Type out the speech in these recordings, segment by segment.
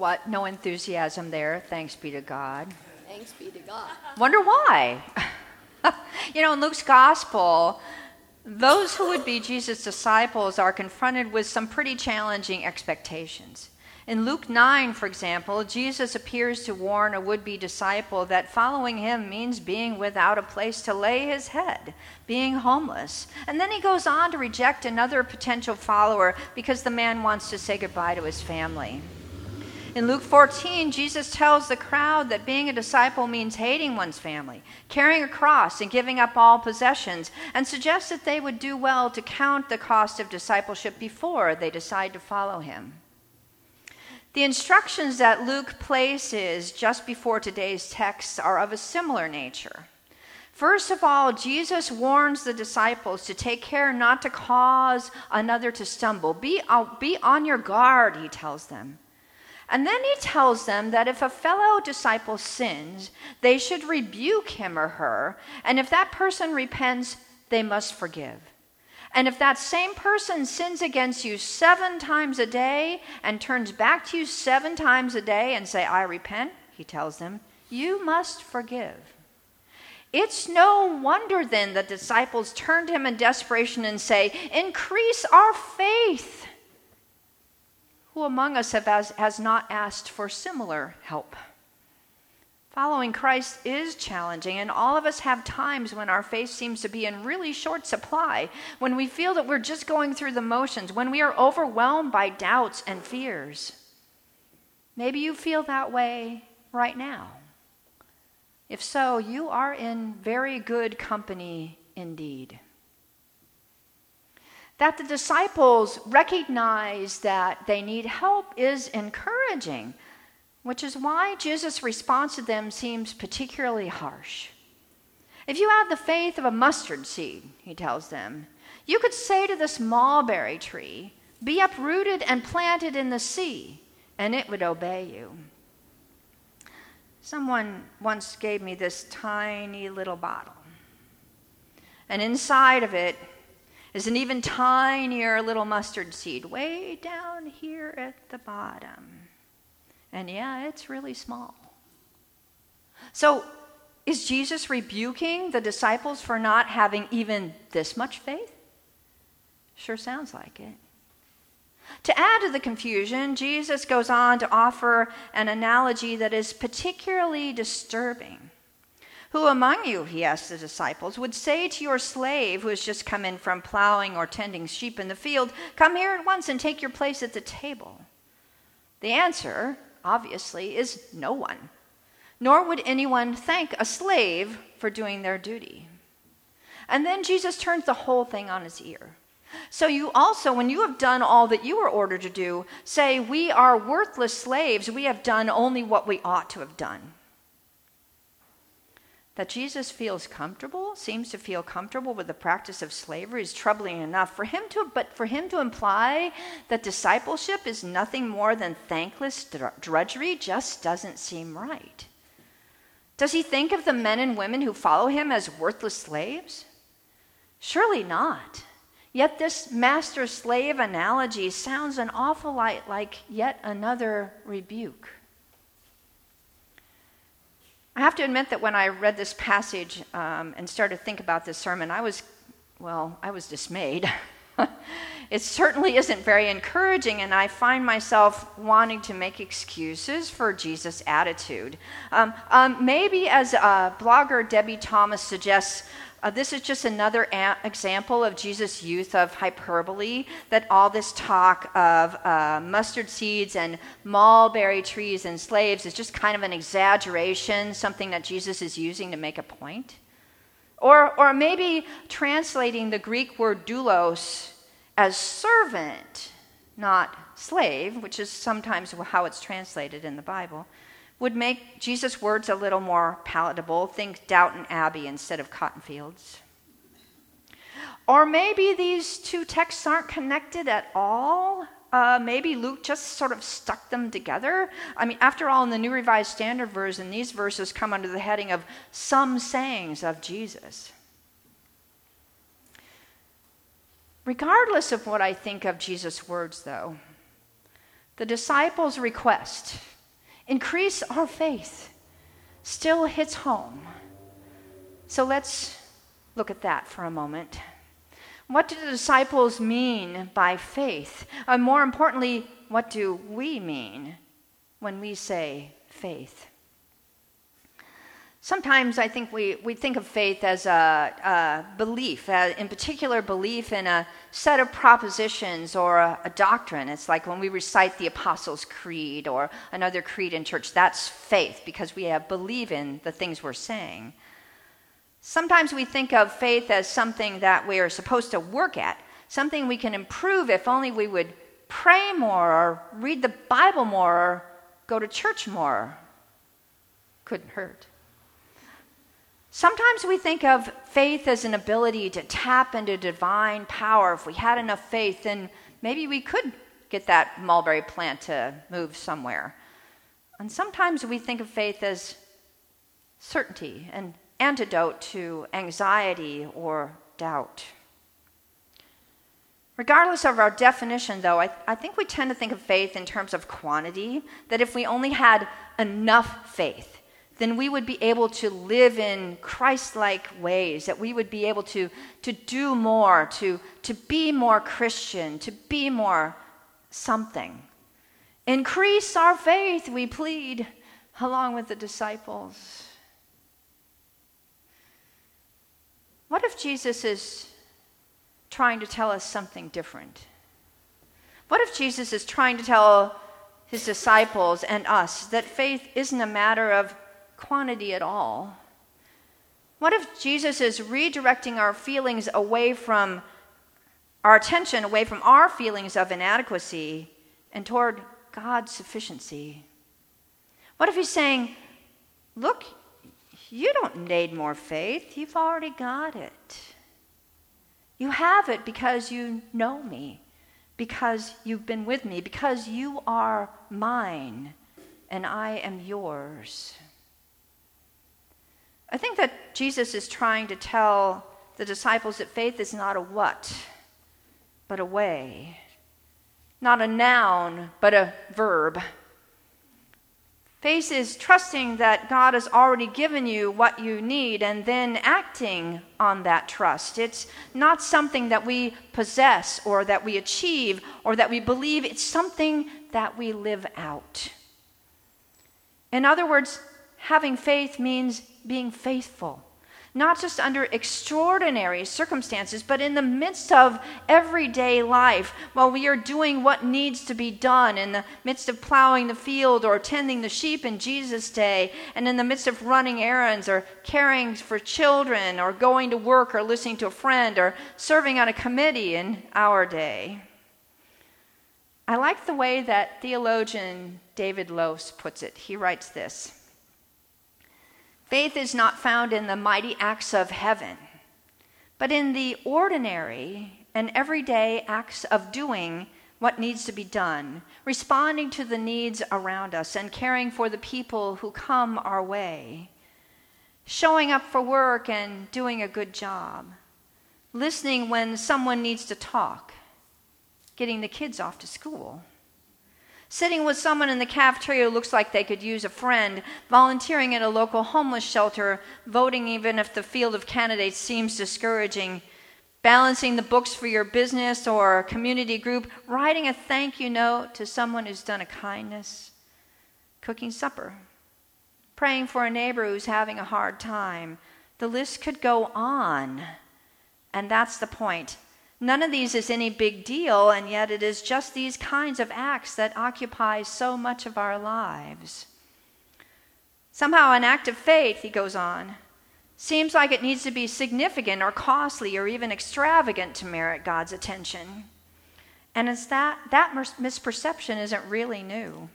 What? No enthusiasm there. Thanks be to God. Thanks be to God. Wonder why? you know, in Luke's gospel, those who would be Jesus' disciples are confronted with some pretty challenging expectations. In Luke 9, for example, Jesus appears to warn a would be disciple that following him means being without a place to lay his head, being homeless. And then he goes on to reject another potential follower because the man wants to say goodbye to his family. In Luke 14, Jesus tells the crowd that being a disciple means hating one's family, carrying a cross, and giving up all possessions, and suggests that they would do well to count the cost of discipleship before they decide to follow him. The instructions that Luke places just before today's text are of a similar nature. First of all, Jesus warns the disciples to take care not to cause another to stumble. Be, uh, be on your guard, he tells them. And then he tells them that if a fellow disciple sins, they should rebuke him or her, and if that person repents, they must forgive. And if that same person sins against you seven times a day and turns back to you seven times a day and say, I repent, he tells them, you must forgive. It's no wonder then the disciples turned to him in desperation and say, Increase our faith. Who among us has, has not asked for similar help? Following Christ is challenging, and all of us have times when our faith seems to be in really short supply, when we feel that we're just going through the motions, when we are overwhelmed by doubts and fears. Maybe you feel that way right now. If so, you are in very good company indeed. That the disciples recognize that they need help is encouraging which is why Jesus' response to them seems particularly harsh. If you had the faith of a mustard seed, he tells them, you could say to this mulberry tree, Be uprooted and planted in the sea, and it would obey you. Someone once gave me this tiny little bottle, and inside of it is an even tinier little mustard seed, way down here at the bottom. And yeah, it's really small. So, is Jesus rebuking the disciples for not having even this much faith? Sure sounds like it. To add to the confusion, Jesus goes on to offer an analogy that is particularly disturbing. Who among you, he asked the disciples, would say to your slave who has just come in from plowing or tending sheep in the field, Come here at once and take your place at the table? The answer obviously, is no one. Nor would anyone thank a slave for doing their duty. And then Jesus turns the whole thing on its ear. So you also, when you have done all that you were ordered to do, say, We are worthless slaves. We have done only what we ought to have done that Jesus feels comfortable, seems to feel comfortable with the practice of slavery is troubling enough. For him to, but for him to imply that discipleship is nothing more than thankless drudgery just doesn't seem right. Does he think of the men and women who follow him as worthless slaves? Surely not. Yet this master slave analogy sounds an awful lot like yet another rebuke. I have to admit that when I read this passage um, and started to think about this sermon, I was, well, I was dismayed. it certainly isn't very encouraging, and I find myself wanting to make excuses for Jesus' attitude. Um, um, maybe, as uh, blogger Debie Thomas suggests, uh, this is just another a- example of Jesus' use of hyperbole, that all this talk of uh, mustard seeds and mulberry trees and slaves is just kind of an exaggeration, something that Jesus is using to make a point. Or, or maybe translating the Greek word doulos as servant, not slave, which is sometimes how it's translated in the Bible would make Jesus' words a little more palatable. Think Downton Abbey instead of cotton fields. Or maybe these two texts aren't connected at all. Uh, maybe Luke just sort of stuck them together. I mean, after all, in the New Revised Standard Version, these verses come under the heading of some sayings of Jesus. Regardless of what I think of Jesus' words, though, the disciples' request increase our faith, still hits home. So let's look at that for a moment. What do the disciples mean by faith? And more importantly, what do we mean when we say faith? Sometimes I think we, we think of faith as a, a belief, a, in particular, belief in a set of propositions or a, a, doctrine. It's like when we recite the Apostles' Creed or another creed in church, that's faith because we have believe in the things we're saying. Sometimes we think of faith as something that we are supposed to work at, something we can improve if only we would pray more or read the Bible more or go to church more. Couldn't hurt. Sometimes we think of faith as an ability to tap into divine power. If we had enough faith, then maybe we could get that mulberry plant to move somewhere. And sometimes we think of faith as certainty, an antidote to anxiety or doubt. Regardless of our definition, though, I, I think we tend to think of faith in terms of quantity, that if we only had enough faith, then we would be able to live in Christ like ways, that we would be able to, to do more, to, to be more Christian, to be more something. Increase our faith, we plead, along with the disciples. What if Jesus is trying to tell us something different? What if Jesus is trying to tell his disciples and us that faith isn't a matter of quantity at all? What if Jesus is redirecting our feelings away from our attention, away from our feelings of inadequacy and toward God's sufficiency? What if he's saying, Look, you don't need more faith, you've already got it. You have it because you know me, because you've been with me, because you are mine and I am yours. I think that Jesus is trying to tell the disciples that faith is not a what, but a way. Not a noun, but a verb. Faith is trusting that God has already given you what you need and then acting on that trust. It's not something that we possess or that we achieve or that we believe, it's something that we live out. In other words, having faith means being faithful. Not just under extraordinary circumstances, but in the midst of everyday life, while we are doing what needs to be done, in the midst of plowing the field or tending the sheep in Jesus' day, and in the midst of running errands or caring for children or going to work or listening to a friend or serving on a committee in our day. I like the way that theologian David Lose puts it. He writes this. Faith is not found in the mighty acts of heaven, but in the ordinary and everyday acts of doing what needs to be done, responding to the needs around us, and caring for the people who come our way, showing up for work and doing a good job, listening when someone needs to talk, getting the kids off to school sitting with someone in the cafeteria who looks like they could use a friend, volunteering at a local homeless shelter, voting even if the field of candidates seems discouraging, balancing the books for your business or community group, writing a thank you note to someone who's done a kindness, cooking supper, praying for a neighbor who's having a hard time. The list could go on. And that's the point. None of these is any big deal, and yet it is just these kinds of acts that occupy so much of our lives. Somehow, an act of faith, he goes on, seems like it needs to be significant or costly or even extravagant to merit God's attention. And it's that, that misperception isn't really new.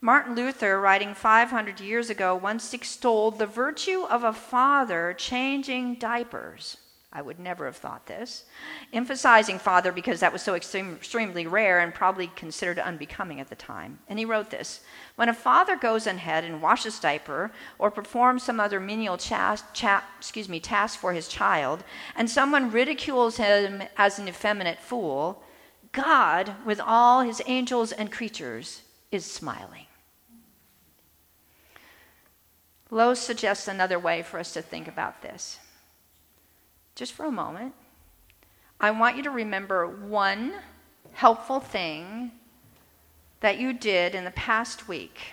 Martin Luther, writing 500 years ago, once extolled the virtue of a father changing diapers. I would never have thought this. Emphasizing father because that was so extreme, extremely rare and probably considered unbecoming at the time. And he wrote this When a father goes ahead and washes diaper or performs some other menial cha- cha- excuse me, task for his child, and someone ridicules him as an effeminate fool, God, with all his angels and creatures, is smiling. Lose suggests another way for us to think about this. Just for a moment, I want you to remember one helpful thing that you did in the past week.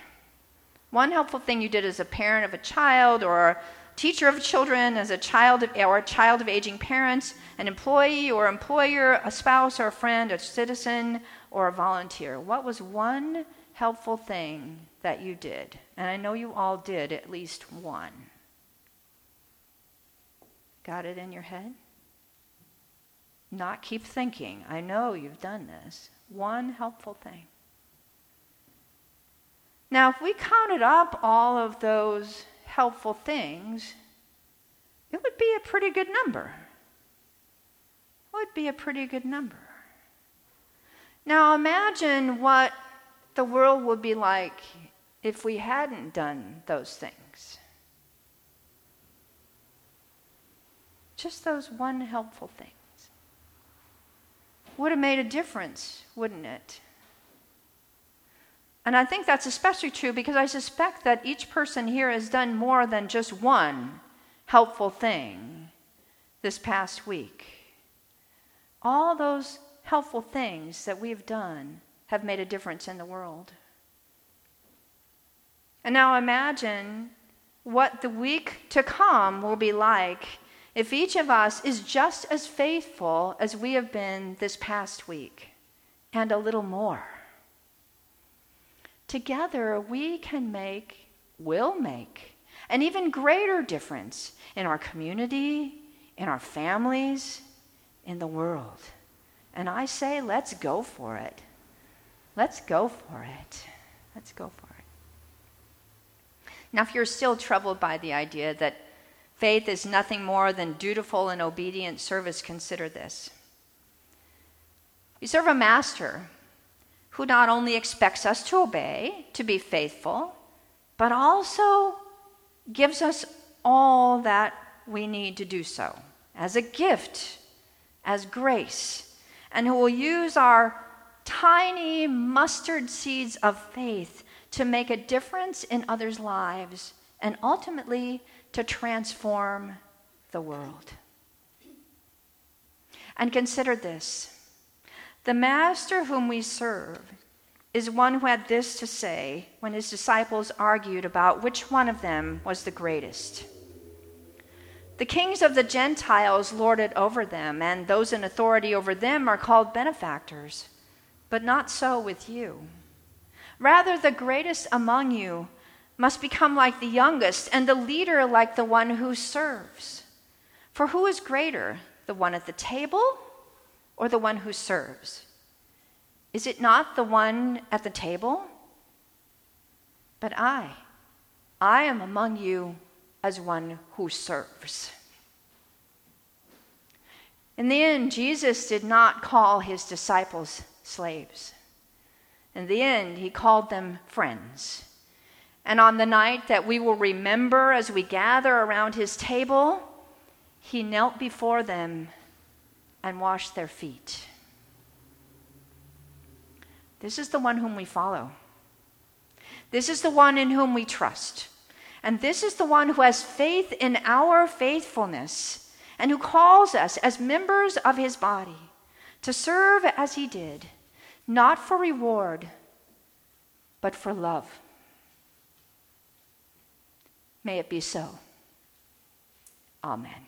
One helpful thing you did as a parent of a child or a teacher of children, as a child of, or a child of aging parents, an employee or employer, a spouse or a friend, a citizen or a volunteer. What was one helpful thing that you did? And I know you all did at least one. Got it in your head? Not keep thinking. I know you've done this. One helpful thing. Now, if we counted up all of those helpful things, it would be a pretty good number. It would be a pretty good number. Now, imagine what the world would be like if we hadn't done those things. Just those one helpful things. Would have made a difference, wouldn't it? And I think that's especially true because I suspect that each person here has done more than just one helpful thing this past week. All those helpful things that we've done have made a difference in the world. And now imagine what the week to come will be like if each of us is just as faithful as we have been this past week and a little more. Together, we can make, will make, an even greater difference in our community, in our families, in the world. And I say, let's go for it. Let's go for it. Let's go for it. Now, if you're still troubled by the idea that faith is nothing more than dutiful and obedient service, consider this. We serve a master who not only expects us to obey, to be faithful, but also gives us all that we need to do so as a gift, as grace, and who will use our tiny mustard seeds of faith to make a difference in others' lives and ultimately to transform the world. And consider this the master whom we serve is one who had this to say when his disciples argued about which one of them was the greatest. The kings of the Gentiles lord it over them, and those in authority over them are called benefactors. But not so with you. Rather, the greatest among you must become like the youngest, and the leader like the one who serves. For who is greater, the one at the table or the one who serves? Is it not the one at the table? But I, I am among you as one who serves. In the end, Jesus did not call his disciples slaves. In the end, he called them friends. And on the night that we will remember as we gather around his table, he knelt before them and washed their feet. This is the one whom we follow. This is the one in whom we trust. And this is the one who has faith in our faithfulness and who calls us as members of his body to serve as he did, not for reward, but for love. May it be so. Amen.